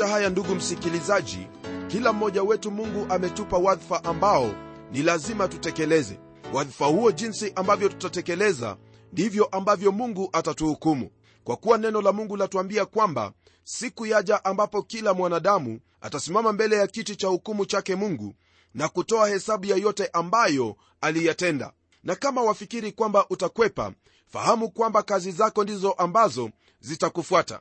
katika haya ndugu msikilizaji kila mmoja wetu mungu ametupa wadhifa ambao ni lazima tutekeleze. Wadhifa huo jinsi ambavyo tutatekeleza ndivyo ambavyo mungu atatuhukumu. Kwa kuwa neno la mungu latuambia kwamba siku yaja ambapo kila mwanadamu atasimama mbele ya kiti cha hukumu chake mungu na kutoa hesabu ya yote ambayo aliyatenda. Na kama wafikiri kwamba utakwepa fahamu kwamba kazi zako ndizo ambazo zitakufuata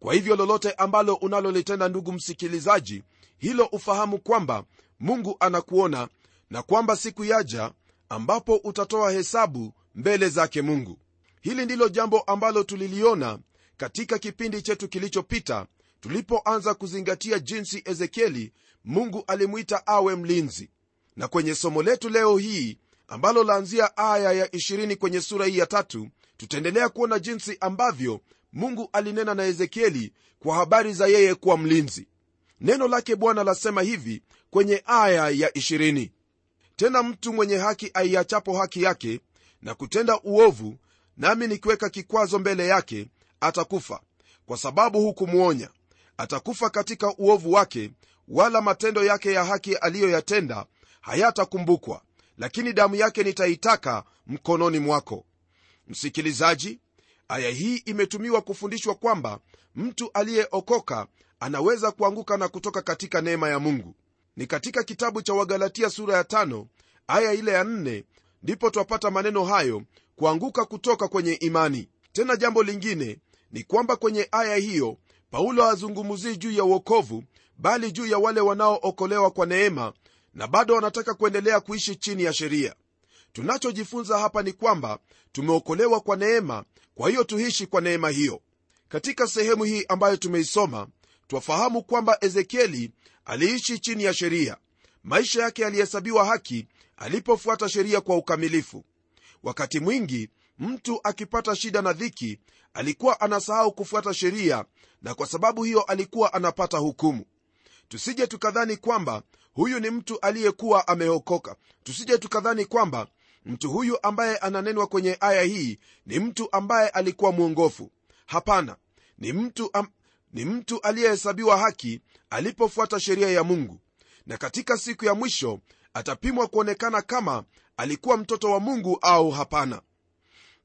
kwa hivyo lolote ambalo unalolitenda ndugu msikilizaji hilo ufahamu kwamba mungu anakuona na kwamba siku yaja ambapo utatoa hesabu mbele zake mungu. Hili ndilo jambo ambalo tuliliona katika kipindi chetu kilichopita tulipoanza kuzingatia jinsi ezekieli mungu alimwita awe mlinzi. Na kwenye somo letu leo hii ambalo laanzia aya ya 20 kwenye sura hii ya tatu tutaendelea kuona jinsi ambavyo mungu alinena na ezekieli kwa habari za yeye kuwa mlinzi. Neno lake bwana lasema hivi kwenye aya ya 20 tena mtu mwenye haki aiachapo haki yake na kutenda uovu nami nikiweka kikwazo mbele yake atakufa. Kwa sababu hukumwonya atakufa katika uovu wake wala matendo yake ya haki aliyoyatenda hayatakumbukwa lakini damu yake nitaitaka mkononi mwako. Msikilizaji aya hii imetumiwa kufundishwa kwamba mtu aliyeokoka anaweza kuanguka na kutoka katika neema ya mungu. Ni katika kitabu cha wagalatia sura ya tano aya ile ya nne ndipo twapata maneno hayo kuanguka kutoka kwenye imani. Tena jambo lingine ni kwamba kwenye aya hiyo paulo hazungumzii juu ya uokovu bali juu ya wale wanaookolewa kwa neema na bado wanataka kuendelea kuishi chini ya sheria. Tunachojifunza hapa ni kwamba tumeokolewa kwa neema kwa hiyo tuishi kwa neema hiyo. Katika sehemu hii ambayo tumeisoma twafahamu kwamba ezekieli aliishi chini ya sheria. Maisha yake yalihesabiwa haki alipofuata sheria kwa ukamilifu. Wakati mwingi mtu akipata shida na dhiki alikuwa anasahau kufuata sheria na kwa sababu hiyo alikuwa anapata hukumu. Tusije tukadhani kwamba huyu ni mtu aliyekuwa ameokoka. Tusije tukadhani kwamba mtu huyu ambaye ananenwa kwenye aya hii ni mtu ambaye alikuwa mwongofu. Hapana ni mtu am, ni mtu aliyehesabiwa haki alipofuata sheria ya mungu. Na katika siku ya mwisho atapimwa kuonekana kama alikuwa mtoto wa mungu au hapana.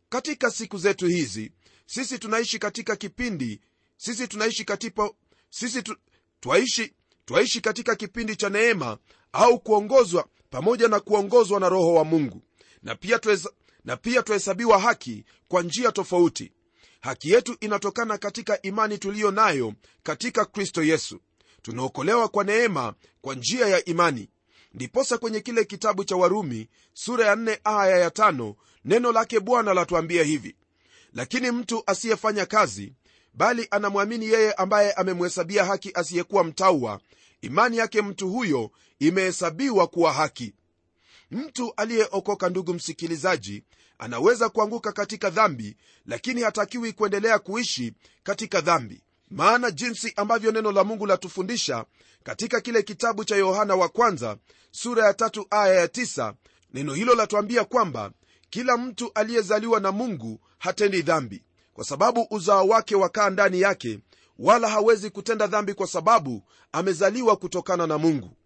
Katika siku zetu hizi sisi tunaishi katika kipindi sisi tunaishi katika sisi tu, twaishi twaishi katika kipindi cha neema au kuongozwa pamoja na kuongozwa na roho wa mungu na pia pia twahesabiwa haki kwa njia tofauti. Haki yetu inatokana katika imani tuliyo nayo katika kristo yesu. Tunaokolewa kwa neema kwa njia ya imani. Ndiposa kwenye kile kitabu cha warumi sura ya 4 aya ya 5 neno lake bwana latuambia hivi. Lakini mtu asiyefanya kazi bali anamwamini yeye ambaye amemhesabia haki asiyekuwa mtauwa imani yake mtu huyo imehesabiwa kuwa haki mtu aliyeokoka ndugu msikilizaji anaweza kuanguka katika dhambi lakini hatakiwi kuendelea kuishi katika dhambi. Maana jinsi ambavyo neno la mungu latufundisha katika kile kitabu cha yohana wa kwanza sura ya tatu aya ya tisa, neno hilo latuambia kwamba kila mtu aliyezaliwa na mungu hatendi dhambi. Kwa sababu uzao wake wakaa ndani yake wala hawezi kutenda dhambi kwa sababu amezaliwa kutokana na mungu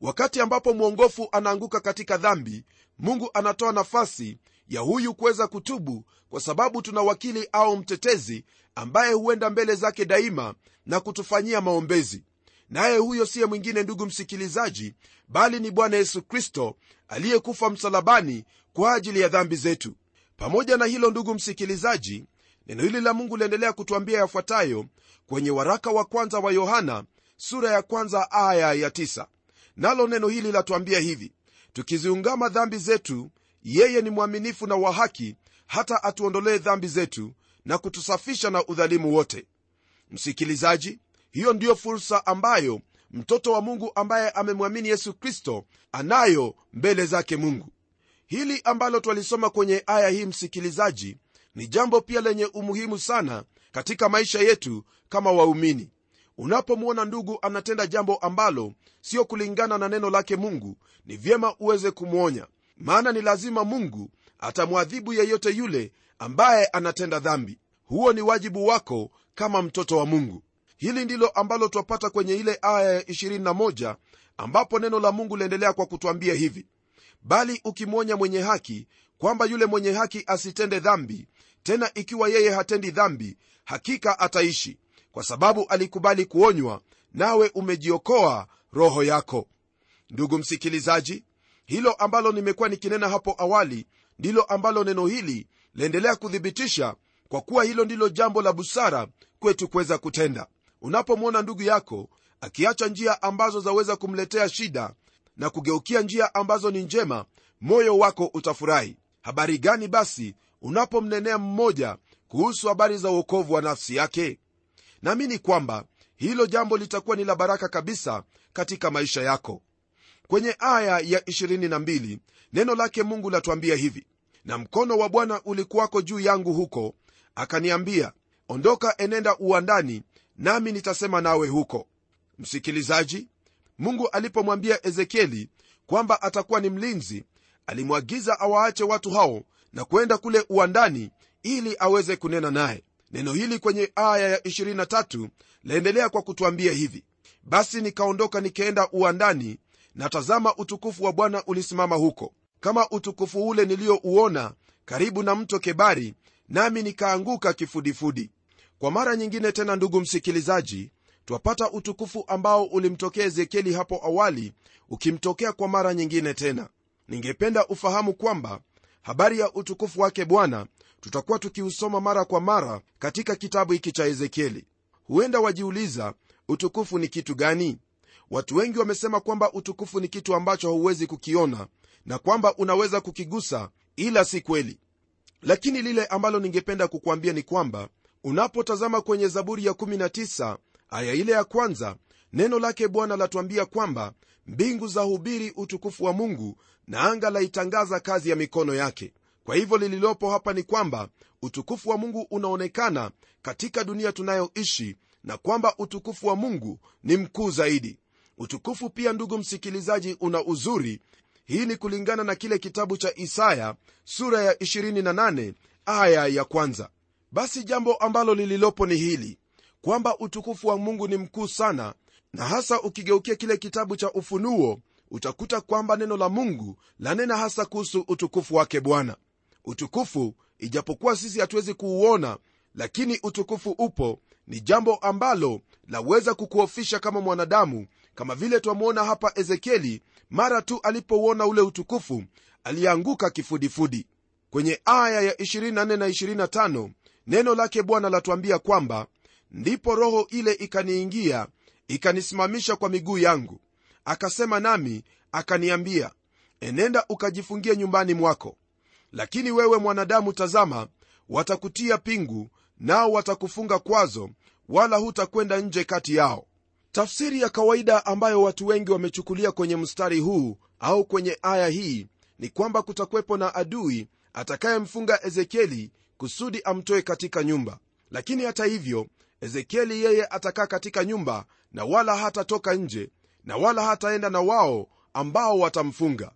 wakati ambapo mwongofu anaanguka katika dhambi mungu anatoa nafasi ya huyu kuweza kutubu kwa sababu tuna wakili au mtetezi ambaye huenda mbele zake daima na kutufanyia maombezi naye huyo siye mwingine ndugu msikilizaji bali ni bwana yesu kristo aliyekufa msalabani kwa ajili ya dhambi zetu pamoja na hilo ndugu msikilizaji neno hili la mungu liendelea kutuambia yafuatayo kwenye waraka wa kwanza wa yohana sura ya kwanza aya ya. Nalo neno hili latuambia hivi tukiziungama dhambi zetu yeye ni mwaminifu na wa haki hata atuondolee dhambi zetu na kutusafisha na udhalimu wote. Msikilizaji hiyo ndiyo fursa ambayo mtoto wa mungu ambaye amemwamini yesu kristo anayo mbele zake mungu. Hili ambalo twalisoma kwenye aya hii msikilizaji ni jambo pia lenye umuhimu sana katika maisha yetu kama waumini unapomwona ndugu anatenda jambo ambalo sio kulingana na neno lake mungu ni vyema uweze kumwonya. Maana ni lazima mungu atamwadhibu yeyote yule ambaye anatenda dhambi. Huo ni wajibu wako kama mtoto wa mungu. Hili ndilo ambalo twapata kwenye ile aya ya 21 ambapo neno la mungu liendelea kwa kutwambia hivi. Bali ukimwonya mwenye haki kwamba yule mwenye haki asitende dhambi tena ikiwa yeye hatendi dhambi hakika ataishi kwa sababu alikubali kuonywa nawe umejiokoa roho yako. Ndugu msikilizaji hilo ambalo nimekuwa nikinena hapo awali ndilo ambalo neno hili laendelea kuthibitisha kwa kuwa hilo ndilo jambo la busara kwetu kuweza kutenda. Unapomwona ndugu yako akiacha njia ambazo zaweza kumletea shida na kugeukia njia ambazo ni njema moyo wako utafurahi. Habari gani basi unapomnenea mmoja kuhusu habari za uokovu wa nafsi yake naamini kwamba hilo jambo litakuwa ni la baraka kabisa katika maisha yako. Kwenye aya ya 22 neno lake mungu latuambia hivi na mkono wa bwana ulikuwako juu yangu huko akaniambia ondoka enenda uwandani nami nitasema nawe huko msikilizaji mungu alipomwambia ezekieli kwamba atakuwa ni mlinzi alimwagiza awaache watu hao na kwenda kule uwandani ili aweze kunena naye neno hili kwenye aya ya 23 laendelea kwa kutwambia hivi basi nikaondoka nikaenda uwandani na tazama utukufu wa bwana ulisimama huko. Kama utukufu ule niliyouona karibu na mto kebari nami nikaanguka kifudifudi. Kwa mara nyingine tena ndugu msikilizaji twapata utukufu ambao ulimtokea ezekieli hapo awali ukimtokea kwa mara nyingine tena. Ningependa ufahamu kwamba habari ya utukufu wake bwana tutakuwa tukiusoma mara kwa mara katika kitabu hiki cha ezekieli. Huenda wajiuliza utukufu ni kitu gani? Watu wengi wamesema kwamba utukufu ni kitu ambacho hauwezi kukiona na kwamba unaweza kukigusa ila si kweli. Lakini lile ambalo ningependa kukuambia ni kwamba unapotazama kwenye zaburi ya 19 aya ile ya kwanza neno lake bwana latuambia kwamba mbingu za hubiri utukufu wa mungu na anga laitangaza kazi ya mikono yake kwa hivyo lililopo hapa ni kwamba utukufu wa mungu unaonekana katika dunia tunayoishi na kwamba utukufu wa mungu ni mkuu zaidi. Utukufu pia ndugu msikilizaji una uzuri. Hii ni kulingana na kile kitabu cha isaya sura ya 28 aya ya kwanza. Basi jambo ambalo lililopo ni hili kwamba utukufu wa mungu ni mkuu sana na hasa ukigeukia kile kitabu cha ufunuo utakuta kwamba neno la mungu lanena hasa kuhusu utukufu wake bwana utukufu ijapokuwa sisi hatuwezi kuuona lakini utukufu upo. Ni jambo ambalo laweza kukuofisha kama mwanadamu kama vile twamwona hapa ezekieli mara tu alipouona ule utukufu alianguka kifudifudi. Kwenye aya ya 24 na 25 neno lake bwana latuambia kwamba ndipo roho ile ikaniingia ikanisimamisha kwa miguu yangu. Akasema nami akaniambia enenda ukajifungie nyumbani mwako lakini wewe mwanadamu tazama watakutia pingu nao watakufunga kwazo wala hutakwenda nje kati yao. Tafsiri ya kawaida ambayo watu wengi wamechukulia kwenye mstari huu au kwenye aya hii ni kwamba kutakuwepo na adui atakayemfunga ezekieli kusudi amtoe katika nyumba. Lakini hata hivyo ezekieli yeye atakaa katika nyumba na wala hatatoka nje na wala hataenda na wao ambao watamfunga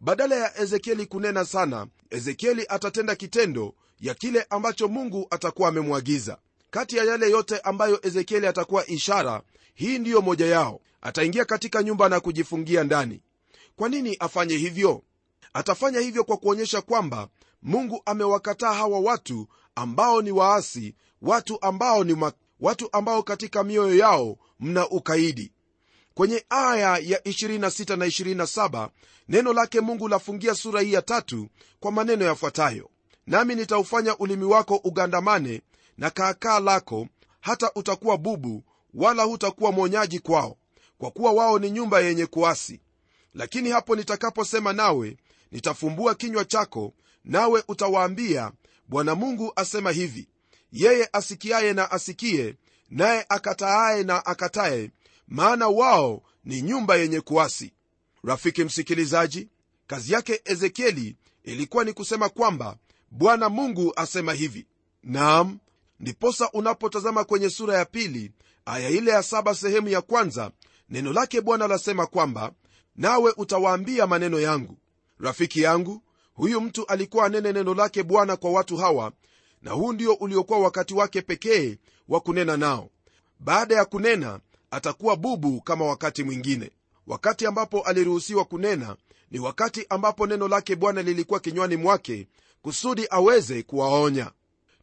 badala ya ezekieli kunena sana ezekieli atatenda kitendo ya kile ambacho mungu atakuwa amemwagiza. Kati ya yale yote ambayo ezekieli atakuwa ishara hii ndiyo moja yao. Ataingia katika nyumba na kujifungia ndani. Kwa nini afanye hivyo? Atafanya hivyo kwa kuonyesha kwamba mungu amewakataa hawa watu ambao ni waasi watu ambao ni watu ambao katika mioyo yao mna ukaidi kwenye aya ya 26 na 27 neno lake mungu lafungia sura hii ya tatu kwa maneno yafuatayo. Nami nitaufanya ulimi wako ugandamane na kaakaa lako hata utakuwa bubu wala hutakuwa mwonyaji kwao kwa kuwa wao ni nyumba yenye kuasi. Lakini hapo nitakaposema nawe nitafumbua kinywa chako nawe utawaambia bwana mungu asema hivi yeye asikiaye na asikie naye akataaye na akataye maana wao ni nyumba yenye kuasi. Rafiki msikilizaji kazi yake ezekieli ilikuwa ni kusema kwamba bwana mungu asema hivi naam ndiposa unapotazama kwenye sura ya pili aya ile ya saba sehemu ya kwanza neno lake bwana lasema kwamba nawe utawaambia maneno yangu. Rafiki yangu huyu mtu alikuwa anene neno lake bwana kwa watu hawa na huu ndio uliokuwa wakati wake pekee wa kunena nao. Baada ya kunena atakuwa bubu kama wakati mwingine. Wakati ambapo aliruhusiwa kunena ni wakati ambapo neno lake bwana lilikuwa kinywani mwake kusudi aweze kuwaonya.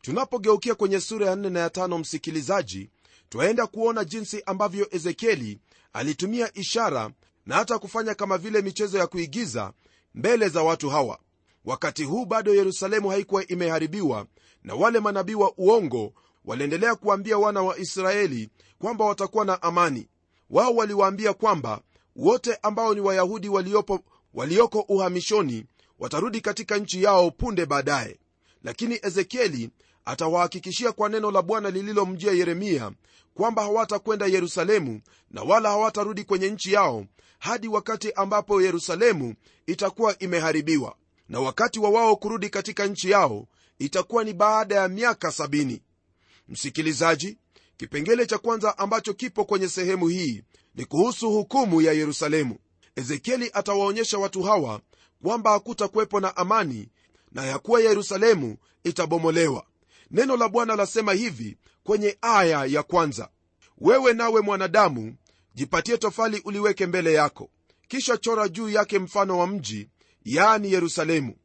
Tunapogeukia kwenye sura ya 4 na ya 5 msikilizaji twaenda kuona jinsi ambavyo ezekieli alitumia ishara na hata kufanya kama vile michezo ya kuigiza mbele za watu hawa. Wakati huu bado yerusalemu haikuwa imeharibiwa na wale manabii wa uongo waliendelea kuwaambia wana wa israeli kwamba watakuwa na amani. Wao waliwaambia kwamba wote ambao ni wayahudi waliopo, walioko uhamishoni watarudi katika nchi yao punde baadaye. Lakini ezekieli atawahakikishia kwa neno la bwana lililomjia yeremia kwamba hawatakwenda yerusalemu na wala hawatarudi kwenye nchi yao hadi wakati ambapo yerusalemu itakuwa imeharibiwa. Na wakati wa wao kurudi katika nchi yao itakuwa ni baada ya miaka sabini msikilizaji kipengele cha kwanza ambacho kipo kwenye sehemu hii ni kuhusu hukumu ya yerusalemu. Ezekieli atawaonyesha watu hawa kwamba hakutakuwepo na amani na ya kuwa yerusalemu itabomolewa. Neno la bwana lasema hivi kwenye aya ya kwanza. Wewe nawe mwanadamu jipatie tofali uliweke mbele yako. Kisha chora juu yake mfano wa mji yaani yerusalemu.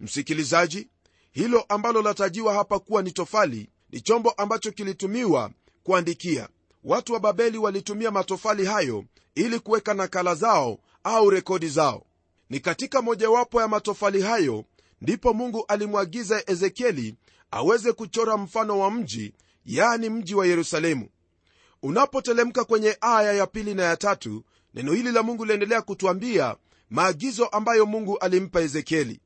Msikilizaji hilo ambalo latajiwa hapa kuwa ni tofali ni chombo ambacho kilitumiwa kuandikia. Watu wa babeli walitumia matofali hayo ili kuweka nakala zao au rekodi zao. Ni katika mojawapo ya matofali hayo ndipo mungu alimwagiza ezekieli aweze kuchora mfano wa mji yani mji wa yerusalemu. Unapotelemka kwenye aya ya pili na ya tatu neno hili la mungu liendelea kutwambia maagizo ambayo mungu alimpa ezekieli.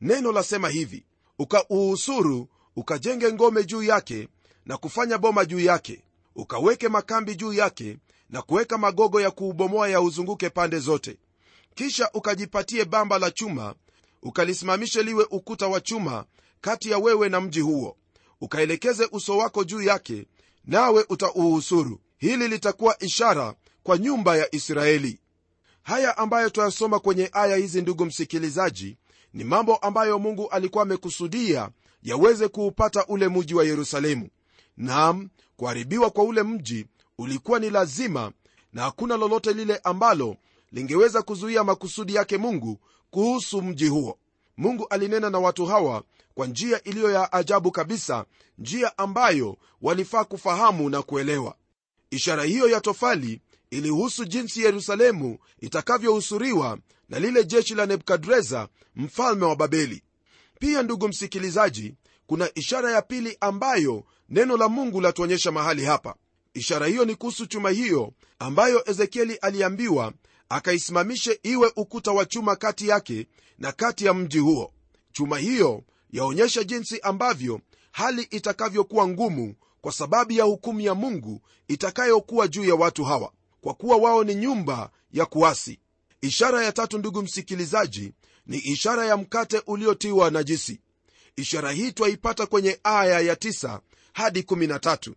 Neno lasema hivi ukauhusuru ukajenge ngome juu yake na kufanya boma juu yake ukaweke makambi juu yake na kuweka magogo ya kuubomoa ya uzunguke pande zote. Kisha ukajipatie bamba la chuma ukalisimamishe liwe ukuta wa chuma kati ya wewe na mji huo. Ukaelekeze uso wako juu yake nawe utauhusuru. Hili litakuwa ishara kwa nyumba ya israeli. Haya ambayo twayasoma kwenye aya hizi ndugu msikilizaji ni mambo ambayo mungu alikuwa amekusudia yaweze kuupata ule mji wa yerusalemu. Nam kuharibiwa kwa ule mji ulikuwa ni lazima na hakuna lolote lile ambalo lingeweza kuzuia makusudi yake mungu kuhusu mji huo. Mungu alinena na watu hawa kwa njia iliyo ya ajabu kabisa njia ambayo walifaa kufahamu na kuelewa. Ishara hiyo ya tofali ilihusu jinsi yerusalemu itakavyohusuriwa na lile jeshi la nebukadreza mfalme wa babeli pia ndugu msikilizaji kuna ishara ya pili ambayo neno la mungu latuonyesha mahali hapa. Ishara hiyo ni kuhusu chuma hiyo ambayo ezekieli aliambiwa akaisimamishe iwe ukuta wa chuma kati yake na kati ya mji huo. Chuma hiyo yaonyesha jinsi ambavyo hali itakavyokuwa ngumu kwa sababu ya hukumu ya mungu itakayokuwa juu ya watu hawa kwa kuwa wao ni nyumba ya kuasi. Ishara ya tatu ndugu msikilizaji ni ishara ya mkate uliotiwa najisi. Ishara hii twaipata kwenye aya ya 9 hadi 13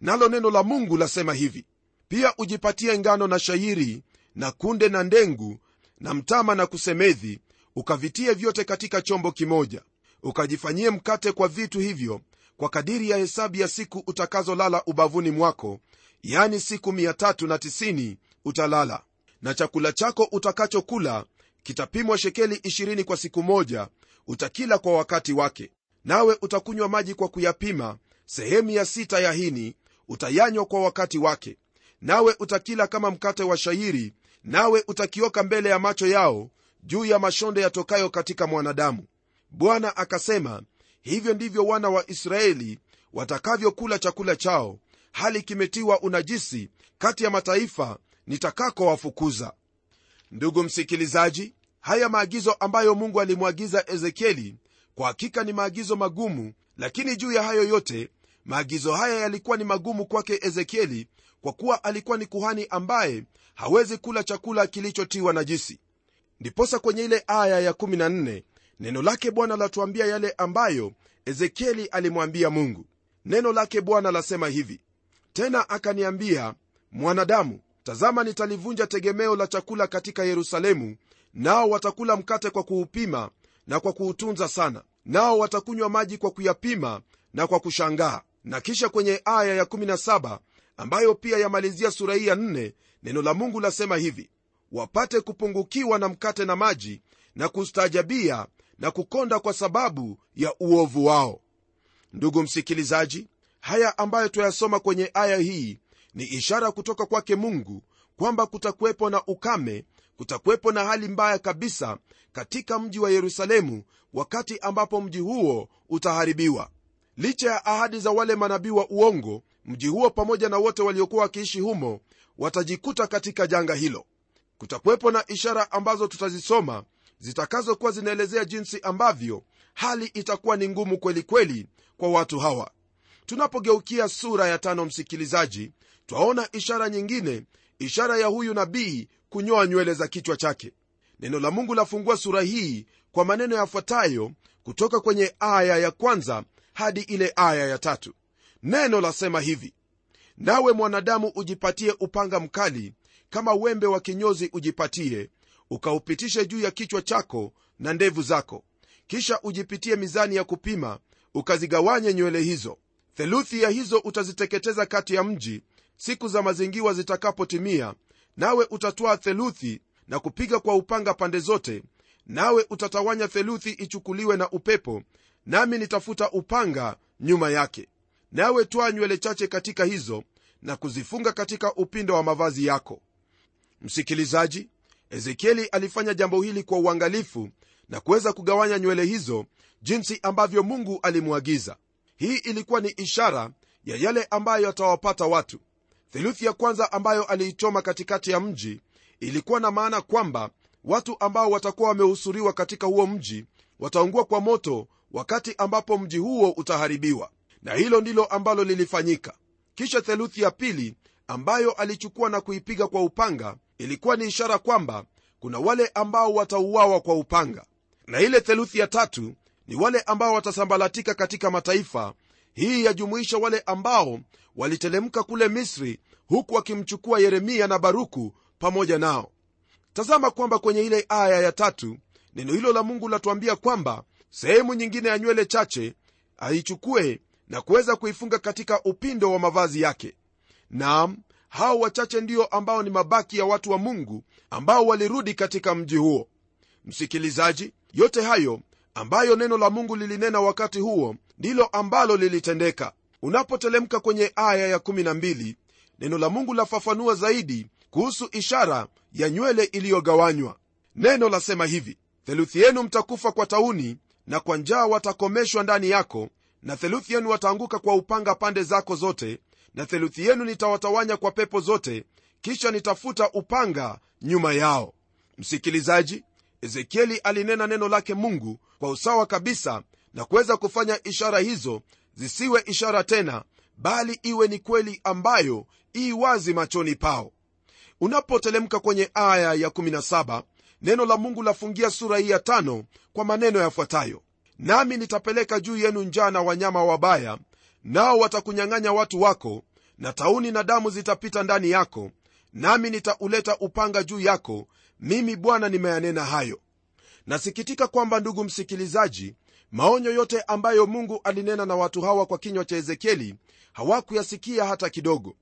nalo neno la mungu lasema hivi. Pia ujipatie ngano na shairi na kunde na ndengu na mtama na kusemedhi ukavitie vyote katika chombo kimoja. Ukajifanyie mkate kwa vitu hivyo kwa kadiri ya hesabu ya siku utakazolala ubavuni mwako yani siku 390 utalala. Na chakula chako utakachokula kitapimwa shekeli 20 kwa siku moja utakila kwa wakati wake. Nawe utakunywa maji kwa kuyapima sehemu ya sita ya hini utayanywa kwa wakati wake. Nawe utakila kama mkate wa shairi nawe utakioka mbele ya macho yao juu ya mashonde yatokayo katika mwanadamu. Bwana akasema hivyo ndivyo wana wa israeli watakavyokula chakula chao. Hali kimetiwa unajisi kati ya mataifa nitakakowafukuza ndugu msikilizaji haya maagizo ambayo mungu alimwagiza ezekieli kwa hakika ni maagizo magumu lakini juu ya hayo yote maagizo haya yalikuwa ni magumu kwake ezekieli kwa kuwa alikuwa ni kuhani ambaye hawezi kula chakula kilichotiwa najisi. Ndiposa kwenye ile aya ya14 neno lake bwana latuambia yale ambayo ezekieli alimwambia mungu. Neno lake bwana lasema hivi tena akaniambia mwanadamu tazama nitalivunja tegemeo la chakula katika yerusalemu nao watakula mkate kwa kuupima na kwa kuutunza sana. Nao watakunywa maji kwa kuyapima na kwa kushangaa. Na kisha kwenye aya ya17 ambayo pia yamalizia sura hii ya 4 neno la mungu lasema hivi wapate kupungukiwa na mkate na maji na kustaajabia na kukonda kwa sababu ya uovu wao. Ndugu msikilizaji haya ambayo twayasoma kwenye aya hii ni ishara kutoka kwake mungu kwamba kutakuwepo na ukame kutakuwepo na hali mbaya kabisa katika mji wa yerusalemu wakati ambapo mji huo utaharibiwa. Licha ya ahadi za wale manabii wa uongo mji huo pamoja na wote waliokuwa wakiishi humo watajikuta katika janga hilo. Kutakuwepo na ishara ambazo tutazisoma zitakazokuwa zinaelezea jinsi ambavyo hali itakuwa ni ngumu kweli kweli kwa watu hawa tunapogeukia sura ya tano msikilizaji twaona ishara nyingine ishara ya huyu nabii kunyoa nywele za kichwa chake. Neno la mungu lafungua sura hii kwa maneno yafuatayo kutoka kwenye aya ya kwanza hadi ile aya ya tatu. Neno lasema hivi nawe mwanadamu ujipatie upanga mkali kama wembe wa kinyozi ujipatie ukaupitishe juu ya kichwa chako na ndevu zako. Kisha ujipitie mizani ya kupima ukazigawanye nywele hizo theluthi ya hizo utaziteketeza kati ya mji siku za mazingiwa zitakapotimia nawe utatwaa theluthi na kupiga kwa upanga pande zote nawe utatawanya theluthi ichukuliwe na upepo nami nitafuta upanga nyuma yake. Nawe twaa nywele chache katika hizo na kuzifunga katika upindo wa mavazi yako. Msikilizaji ezekieli alifanya jambo hili kwa uangalifu na kuweza kugawanya nywele hizo jinsi ambavyo mungu alimwagiza hii ilikuwa ni ishara ya yale ambayo yatawapata watu. Theluthi ya kwanza ambayo aliichoma katikati ya mji ilikuwa na maana kwamba watu ambao watakuwa wamehusuriwa katika huo mji wataungua kwa moto wakati ambapo mji huo utaharibiwa. Na hilo ndilo ambalo lilifanyika. Kisha theluthi ya pili ambayo alichukua na kuipiga kwa upanga ilikuwa ni ishara kwamba kuna wale ambao watauawa kwa upanga. Na ile theluthi ya tatu ni wale ambao watasambalatika katika mataifa. Hii yajumuisha wale ambao walitelemka kule misri huku wakimchukua yeremia na baruku pamoja nao. Tazama kwamba kwenye ile aya ya tatu neno hilo la mungu latuambia kwamba sehemu nyingine ya nywele chache aichukue na kuweza kuifunga katika upindo wa mavazi yake. Naam hao wachache ndio ambao ni mabaki ya watu wa mungu ambao walirudi katika mji huo. Msikilizaji yote hayo ambayo neno la mungu lilinena wakati huo ndilo ambalo lilitendeka. Unapotelemka kwenye aya ya12 neno la mungu lafafanua zaidi kuhusu ishara ya nywele iliyogawanywa. Neno lasema hivi theluthi yenu mtakufa kwa tauni na kwa njaa watakomeshwa ndani yako na theluthi yenu wataanguka kwa upanga pande zako zote na theluthi yenu nitawatawanya kwa pepo zote kisha nitafuta upanga nyuma yao. Msikilizaji ezekieli alinena neno lake mungu kwa usawa kabisa na kuweza kufanya ishara hizo zisiwe ishara tena bali iwe ni kweli ambayo ii wazi machoni pao. Unapotelemka kwenye aya ya 17 neno la mungu lafungia sura hii ya tano kwa maneno yafuatayo. Nami nitapeleka juu yenu njaa na wanyama wabaya nao watakunyang'anya watu wako na tauni na damu zitapita ndani yako nami nitauleta upanga juu yako mimi bwana nimeyanena hayo. Nasikitika kwamba ndugu msikilizaji maonyo yote ambayo mungu alinena na watu hawa kwa kinywa cha ezekieli hawakuyasikia hata kidogo.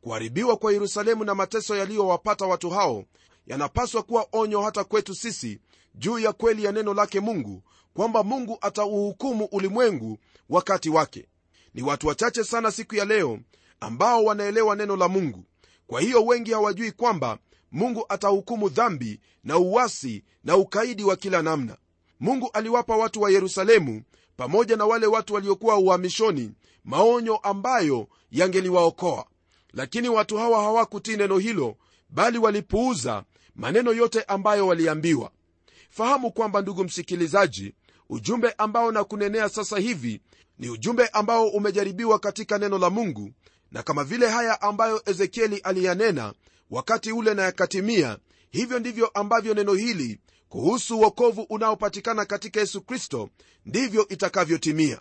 Kuharibiwa kwa yerusalemu na mateso yaliyowapata watu hao yanapaswa kuwa onyo hata kwetu sisi juu ya kweli ya neno lake mungu kwamba mungu atauhukumu ulimwengu wakati wake. Ni watu wachache sana siku ya leo ambao wanaelewa neno la mungu. Kwa hiyo wengi hawajui kwamba mungu atahukumu dhambi na uwasi na ukaidi wa kila namna. Mungu aliwapa watu wa yerusalemu pamoja na wale watu waliokuwa uhamishoni maonyo ambayo yangeliwaokoa. Lakini watu hawa hawakutii neno hilo bali walipuuza maneno yote ambayo waliambiwa. Fahamu kwamba ndugu msikilizaji ujumbe ambao na kunenea sasa hivi ni ujumbe ambao umejaribiwa katika neno la mungu na kama vile haya ambayo ezekieli aliyanena wakati ule na yakatimia hivyo ndivyo ambavyo neno hili kuhusu uokovu unaopatikana katika yesu kristo ndivyo itakavyotimia.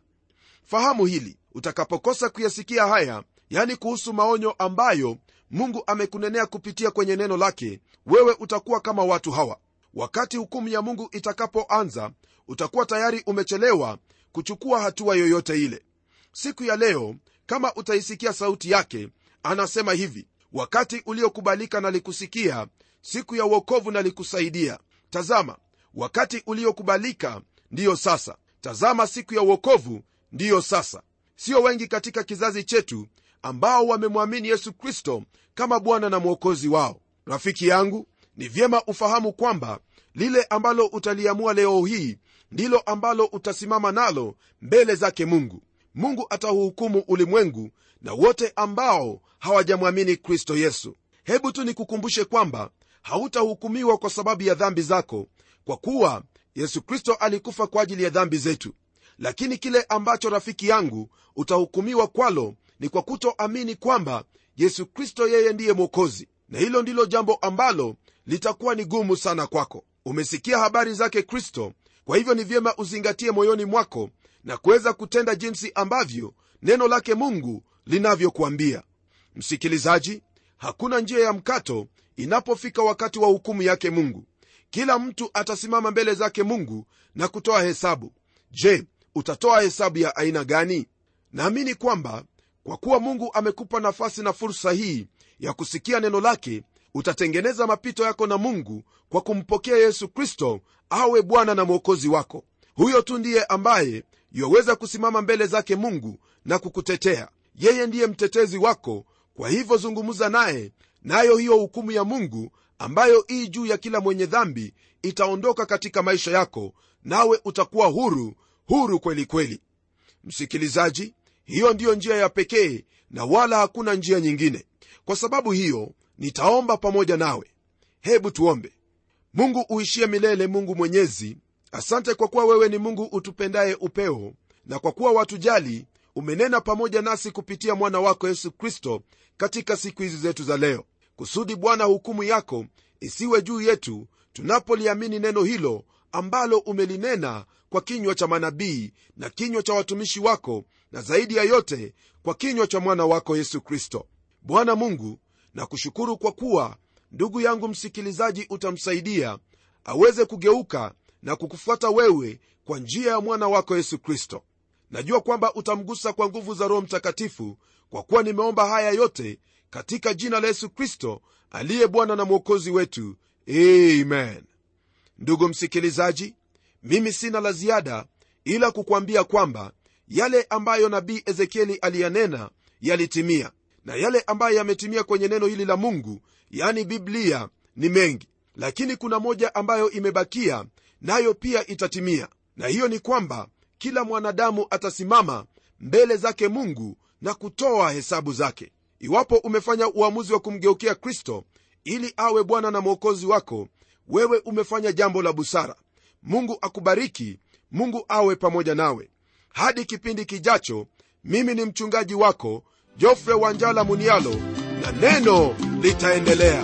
Fahamu hili utakapokosa kuyasikia haya yani kuhusu maonyo ambayo mungu amekunenea kupitia kwenye neno lake wewe utakuwa kama watu hawa. Wakati hukumu ya mungu itakapoanza utakuwa tayari umechelewa kuchukua hatua yoyote ile. Siku ya leo kama utaisikia sauti yake anasema hivi wakati uliokubalika nalikusikia siku ya uokovu nalikusaidia tazama wakati uliokubalika ndiyo sasa. Tazama siku ya uokovu ndiyo sasa. Sio wengi katika kizazi chetu ambao wamemwamini yesu kristo kama bwana na mwokozi wao. Rafiki yangu ni vyema ufahamu kwamba lile ambalo utaliamua leo hii ndilo ambalo utasimama nalo mbele zake mungu. Mungu atahuhukumu ulimwengu na wote ambao hawajamwamini kristo yesu. Hebu tu nikukumbushe kwamba hautahukumiwa kwa sababu ya dhambi zako kwa kuwa yesu kristo alikufa kwa ajili ya dhambi zetu. Lakini kile ambacho rafiki yangu utahukumiwa kwalo ni kwa kutoamini kwamba yesu kristo yeye ndiye mwokozi. Na hilo ndilo jambo ambalo litakuwa ni gumu sana kwako. Umesikia habari zake kristo kwa hivyo ni vyema uzingatie moyoni mwako na kuweza kutenda jinsi ambavyo neno lake mungu linavyokuambia msikilizaji hakuna njia ya mkato inapofika wakati wa hukumu yake mungu. Kila mtu atasimama mbele zake mungu na kutoa hesabu. Je utatoa hesabu ya aina gani? Naamini kwamba kwa kuwa mungu amekupa nafasi na fursa hii ya kusikia neno lake utatengeneza mapito yako na mungu kwa kumpokea yesu kristo awe bwana na mwokozi wako. Huyo tu ndiye ambaye yoweza kusimama mbele zake mungu na kukutetea yeye ndiye mtetezi wako kwa hivyo zungumza naye nayo hiyo hukumu ya mungu ambayo ii juu ya kila mwenye dhambi itaondoka katika maisha yako nawe utakuwa huru huru kweli kweli. Msikilizaji hiyo ndiyo njia ya pekee na wala hakuna njia nyingine. Kwa sababu hiyo nitaomba pamoja nawe. Hebu tuombe. Mungu uishie milele mungu mwenyezi. Asante kwa kuwa wewe ni mungu utupendaye upeo na kwa kuwa watujali umenena pamoja nasi kupitia mwana wako yesu kristo katika siku hizi zetu za leo. Kusudi bwana hukumu yako isiwe juu yetu tunapoliamini neno hilo ambalo umelinena kwa kinywa cha manabii na kinywa cha watumishi wako na zaidi ya yote kwa kinywa cha mwana wako yesu kristo. Bwana mungu nakushukuru kwa kuwa ndugu yangu msikilizaji utamsaidia aweze kugeuka na kukufuata wewe kwa njia ya mwana wako yesu kristo najua kwamba utamgusa kwa nguvu za roho mtakatifu kwa kuwa nimeomba haya yote katika jina la yesu kristo aliye bwana na mwokozi wetu. Amen. Ndugu msikilizaji mimi sina la ziada ila kukwambia kwamba yale ambayo nabii ezekieli aliyanena yalitimia na yale ambayo yametimia kwenye neno hili la mungu yani biblia ni mengi. Lakini kuna moja ambayo imebakia nayo pia itatimia. Na hiyo ni kwamba kila mwanadamu atasimama mbele zake mungu na kutoa hesabu zake. Iwapo umefanya uamuzi wa kumgeukia kristo ili awe bwana na mwokozi wako wewe umefanya jambo la busara. Mungu akubariki mungu awe pamoja nawe. Hadi kipindi kijacho mimi ni mchungaji wako jofre wanjala munialo na neno litaendelea